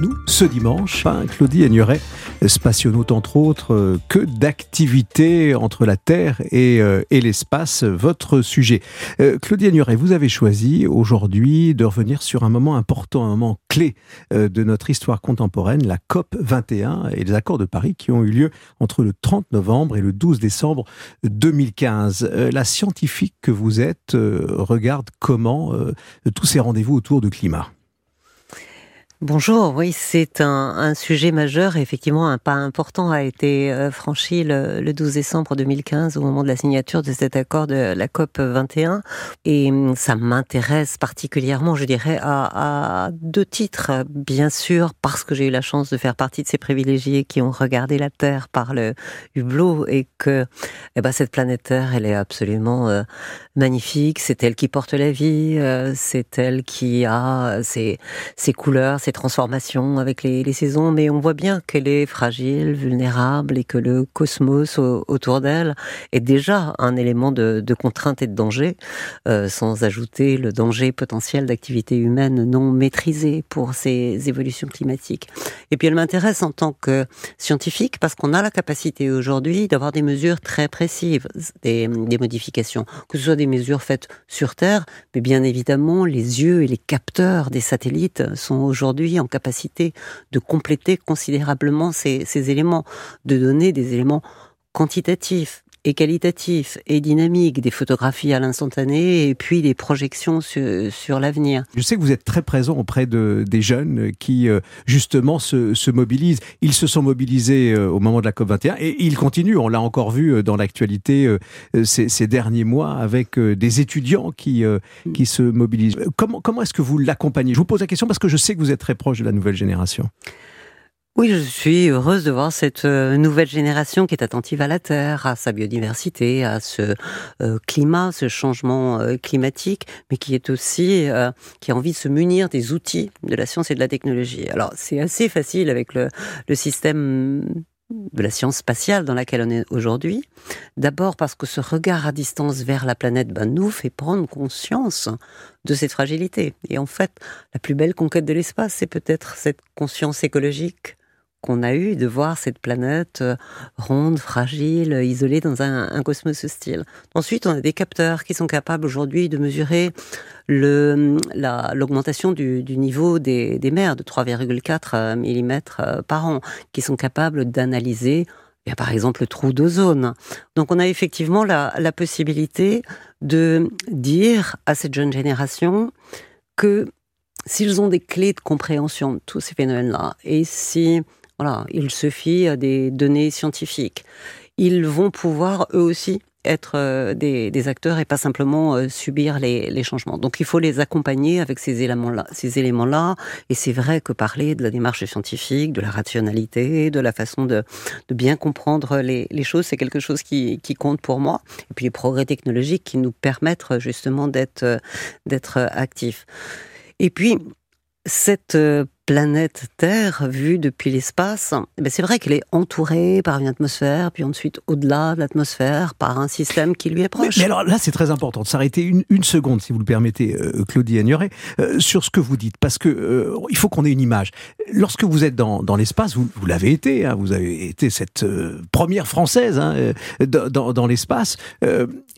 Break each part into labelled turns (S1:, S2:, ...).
S1: nous ce dimanche. Enfin, Claudie Agnuret se passionne entre autres euh, que d'activités entre la Terre et, euh, l'espace, votre sujet. Euh, Claudie Agnuret, vous avez choisi aujourd'hui de revenir sur un moment important, un moment clé de notre histoire contemporaine, la COP 21 et les accords de Paris qui ont eu lieu entre le 30 novembre et le 12 décembre 2015. La scientifique que vous êtes regarde comment tous ces rendez-vous autour du climat.
S2: Bonjour, oui, c'est un, un, sujet majeur. Effectivement, un pas important a été euh, franchi le, le, 12 décembre 2015 au moment de la signature de cet accord de la COP 21. Et hum, ça m'intéresse particulièrement, je dirais, à, à, deux titres. Bien sûr, parce que j'ai eu la chance de faire partie de ces privilégiés qui ont regardé la Terre par le hublot et que eh ben, cette planète Terre, elle est absolument euh, magnifique. C'est elle qui porte la vie, euh, c'est elle qui a ses, couleurs, transformations avec les, saisons, mais on voit bien qu'elle est fragile, vulnérable et que le cosmos autour d'elle est déjà un élément de, de contrainte et de danger, euh, sans ajouter le danger potentiel d'activités humaines non maîtrisées pour ces évolutions climatiques. Et puis elle m'intéresse en tant que scientifique parce qu'on a la capacité aujourd'hui d'avoir des mesures très précises, des, des modifications, que ce soit des mesures faites sur Terre, mais bien évidemment les yeux et les capteurs des satellites sont aujourd'hui en capacité de compléter considérablement ces, éléments, de donner des éléments quantitatifs et qualitatif et dynamique, des photographies à l'instantané et puis des projections sur, sur l'avenir.
S1: Je sais que vous êtes très présent auprès de, des jeunes qui euh, justement se, se mobilisent. Ils se sont mobilisés euh, au moment de la COP21 et ils continuent. On l'a encore vu euh, dans l'actualité ces, derniers mois avec des étudiants qui, qui se mobilisent. Comment, comment est-ce que vous l'accompagnez? Je vous pose la question parce que je sais que vous êtes très proche de la nouvelle génération.
S2: Oui, je suis heureuse de voir cette euh, nouvelle génération qui est attentive à la Terre, à sa biodiversité, à ce euh, climat, ce changement euh, climatique, mais qui est aussi qui a envie de se munir des outils de la science et de la technologie. Alors c'est assez facile avec le, le système de la science spatiale dans laquelle on est aujourd'hui. D'abord parce que ce regard à distance vers la planète ben, nous fait prendre conscience de cette fragilité. Et en fait, la plus belle conquête de l'espace, c'est peut-être cette conscience écologique qu'on a eu de voir cette planète euh, ronde, fragile, isolée dans un, cosmos hostile. Ensuite, on a des capteurs qui sont capables aujourd'hui de mesurer l'augmentation du, niveau des, mers de 3,4 euh, mm euh, par an, qui sont capables d'analyser par exemple le trou d'ozone. Donc on a effectivement la, la possibilité de dire à cette jeune génération que s'ils ont des clés de compréhension de tous ces phénomènes-là, et si voilà, il se fient à des données scientifiques. Ils vont pouvoir eux aussi être euh, des, acteurs et pas simplement euh, subir les, changements. Donc il faut les accompagner avec ces éléments-là. Ces éléments-là. Et c'est vrai que parler de la démarche scientifique, de la rationalité, de la façon de, bien comprendre les, choses, c'est quelque chose qui, compte pour moi. Et puis les progrès technologiques qui nous permettent justement d'être euh, d'être actifs. Et puis cette planète Terre vue depuis l'espace, eh ben, c'est vrai qu'elle est entourée par une atmosphère, puis ensuite au-delà de l'atmosphère par un système qui lui est proche.
S1: Mais, alors là, c'est très important de s'arrêter une, une, seconde, si vous le permettez, euh, Claudie Agnoret, euh, sur ce que vous dites, parce que euh, il faut qu'on ait une image. Lorsque vous êtes dans, dans l'espace, vous, vous l'avez été, hein, vous avez été cette première française hein, dans, dans l'espace.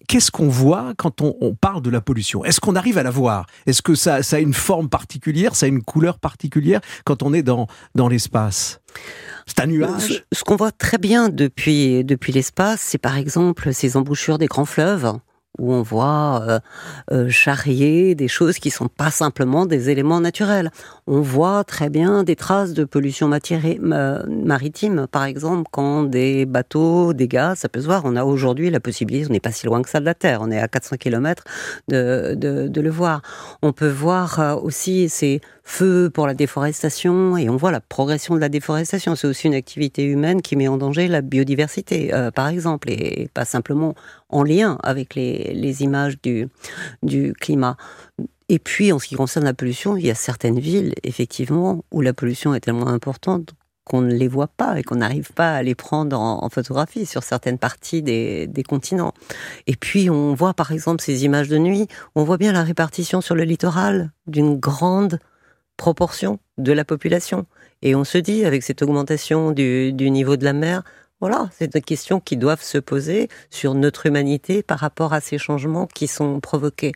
S1: Qu'est-ce qu'on voit quand on, on, parle de la pollution? Est-ce qu'on arrive à la voir? Est-ce que ça, ça a une forme particulière, ça a une couleur particulière? Quand on est dans, dans l'espace c'est un nuage.
S2: Ce, qu'on voit très bien depuis, depuis l'espace, c'est par exemple ces embouchures des grands fleuves où on voit euh, euh, charrier des choses qui sont pas simplement des éléments naturels. On voit très bien des traces de pollution maritime, par exemple, quand des bateaux, des gaz, ça peut se voir. On a aujourd'hui la possibilité, on n'est pas si loin que ça de la Terre, on est à 400 km de, de, de le voir. On peut voir euh, aussi ces feux pour la déforestation et on voit la progression de la déforestation. C'est aussi une activité humaine qui met en danger la biodiversité, par exemple, et pas simplement en lien avec les, les images du, du climat. Et puis, en ce qui concerne la pollution, il y a certaines villes, effectivement, où la pollution est tellement importante qu'on ne les voit pas et qu'on n'arrive pas à les prendre en, photographie sur certaines parties des, des, continents. Et puis, on voit par exemple ces images de nuit, on voit bien la répartition sur le littoral d'une grande proportion de la population Et on se dit, avec cette augmentation du, niveau de la mer, voilà, c'est des questions qui doivent se poser sur notre humanité par rapport à ces changements qui sont provoqués.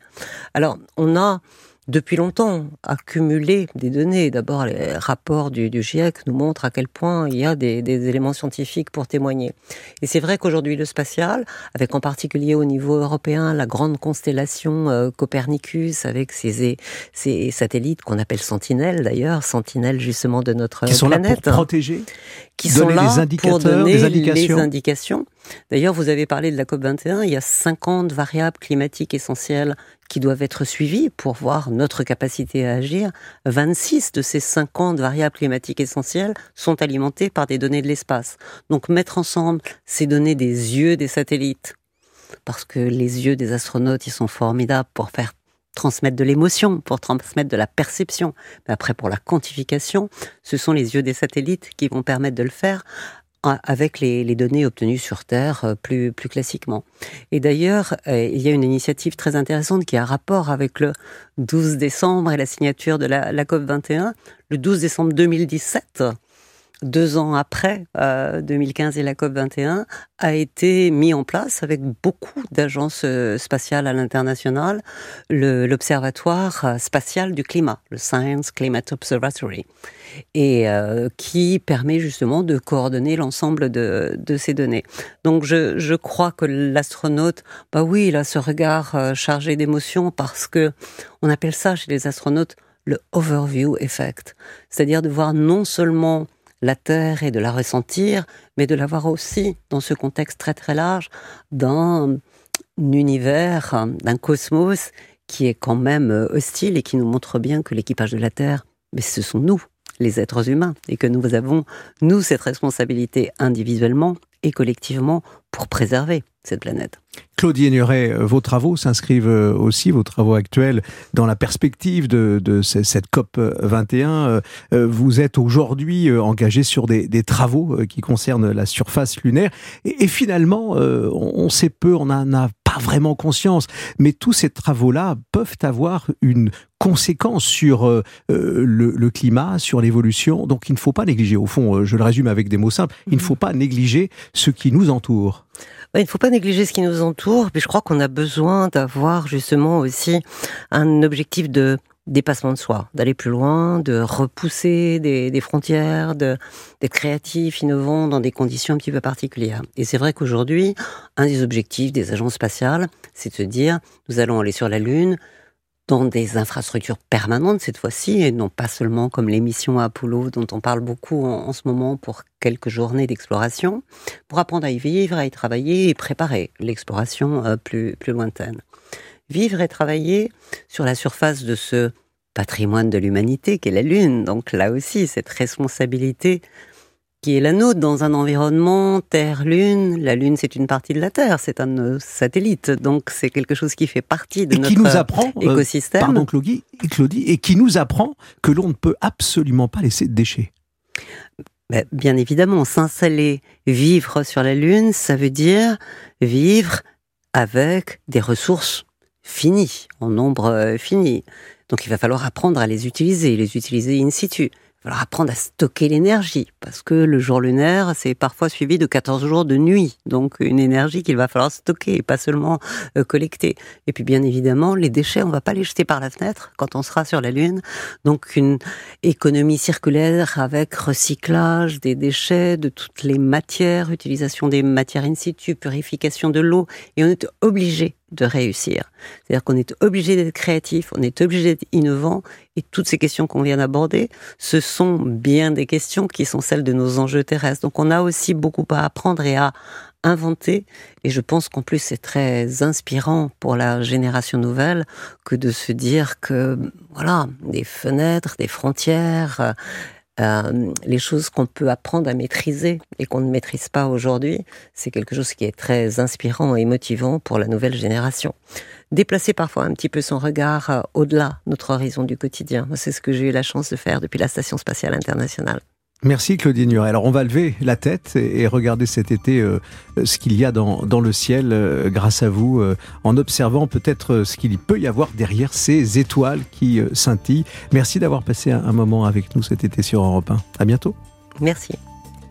S2: Alors, on a depuis longtemps accumulé des données. D'abord, les rapports du, GIEC nous montrent à quel point il y a des, éléments scientifiques pour témoigner. Et c'est vrai qu'aujourd'hui, le spatial, avec en particulier au niveau européen la grande constellation euh, Copernicus, avec ses, ses satellites qu'on appelle sentinelles d'ailleurs, sentinelles justement de notre
S1: qui sont
S2: planète.
S1: Là pour protéger
S2: qui sont là des indicateurs, pour donner des indications. les indications. D'ailleurs, vous avez parlé de la COP21, il y a 50 variables climatiques essentielles qui doivent être suivies pour voir notre capacité à agir. 26 de ces 50 variables climatiques essentielles sont alimentées par des données de l'espace. Donc mettre ensemble ces données des yeux des satellites, parce que les yeux des astronautes, ils sont formidables pour faire transmettre de l'émotion, pour transmettre de la perception. Mais après, pour la quantification, ce sont les yeux des satellites qui vont permettre de le faire avec les, données obtenues sur Terre euh, plus, plus classiquement. Et d'ailleurs, euh, il y a une initiative très intéressante qui a rapport avec le 12 décembre et la signature de la, la COP 21. Le 12 décembre 2017, deux ans après 2015 euh, et la COP 21, a été mis en place avec beaucoup d'agences euh, spatiales à l'international, l'Observatoire euh, spatial du climat, le Science Climate Observatory, et qui permet justement de coordonner l'ensemble de, ces données. Donc je, je crois que l'astronaute, bah oui, il a ce regard chargé d'émotions parce que on appelle ça chez les astronautes le overview effect, c'est-à-dire de voir non seulement la Terre et de la ressentir, mais de la voir aussi dans ce contexte très très large, d'un univers, d'un cosmos qui est quand même euh, hostile et qui nous montre bien que l'équipage de la Terre, mais ce sont nous, les êtres humains, et que nous avons, nous, cette responsabilité individuellement et collectivement pour préserver cette planète.
S1: Claudie Aigneret, euh, vos travaux s'inscrivent euh, aussi, vos travaux actuels, dans la perspective de, cette COP 21. Euh, vous êtes aujourd'hui engagé sur des, travaux qui concernent la surface lunaire. Et, finalement, on sait peu, on n'en a pas vraiment conscience, mais tous ces travaux-là peuvent avoir une conséquence sur le, climat, sur l'évolution. Donc il ne faut pas négliger, au fond, je le résume avec des mots simples, il ne faut pas négliger ce qui nous entoure.
S2: Il ne faut pas négliger ce qui nous entoure, mais je crois qu'on a besoin d'avoir justement aussi un objectif de dépassement de soi, d'aller plus loin, de repousser des, frontières, d'être créatif, innovant dans des conditions un petit peu particulières. Et c'est vrai qu'aujourd'hui, un des objectifs des agences spatiales, c'est de se dire, nous allons aller sur la Lune, dans des infrastructures permanentes cette fois-ci, et non pas seulement comme les missions Apollo dont on parle beaucoup en, ce moment pour quelques journées d'exploration, pour apprendre à y vivre, à y travailler et préparer l'exploration euh, plus, plus lointaine. Vivre et travailler sur la surface de ce patrimoine de l'humanité qu'est la Lune, donc là aussi cette responsabilité qui est la nôtre dans un environnement Terre-Lune. La Lune, c'est une partie de la Terre, c'est un de satellites, donc c'est quelque chose qui fait partie de et notre qui nous apprend, euh, écosystème.
S1: pardon Claudie, Claudie, et qui nous apprend que l'on ne peut absolument pas laisser de déchets.
S2: Ben, bien évidemment, s'installer, vivre sur la Lune, ça veut dire vivre avec des ressources finies, en nombre euh, fini. Donc il va falloir apprendre à les utiliser, les utiliser in situ falloir apprendre à stocker l'énergie, parce que le jour lunaire, c'est parfois suivi de 14 jours de nuit, donc une énergie qu'il va falloir stocker, et pas seulement euh, collecter. Et puis bien évidemment, les déchets, on va pas les jeter par la fenêtre quand on sera sur la Lune, donc une économie circulaire avec recyclage des déchets, de toutes les matières, utilisation des matières in situ, purification de l'eau, et on est obligé de réussir. C'est-à-dire qu'on est obligé d'être créatif, on est obligé d'être innovant, et toutes ces questions qu'on vient d'aborder, ce sont bien des questions qui sont celles de nos enjeux terrestres. Donc on a aussi beaucoup à apprendre et à inventer, et je pense qu'en plus c'est très inspirant pour la génération nouvelle que de se dire que, voilà, des fenêtres, des frontières, euh, les choses qu'on peut apprendre à maîtriser et qu'on ne maîtrise pas aujourd'hui, c'est quelque chose qui est très inspirant et motivant pour la nouvelle génération. Déplacer parfois un petit peu son regard euh, au-delà de notre horizon du quotidien. C'est ce que j'ai eu la chance de faire depuis la Station spatiale internationale.
S1: Merci Claudine Nuret. Alors on va lever la tête et regarder cet été euh, ce qu'il y a dans, dans le ciel euh, grâce à vous, euh, en observant peut-être ce qu'il peut y avoir derrière ces étoiles qui scintillent. Merci d'avoir passé un, un moment avec nous cet été sur Europe 1. À bientôt.
S2: Merci.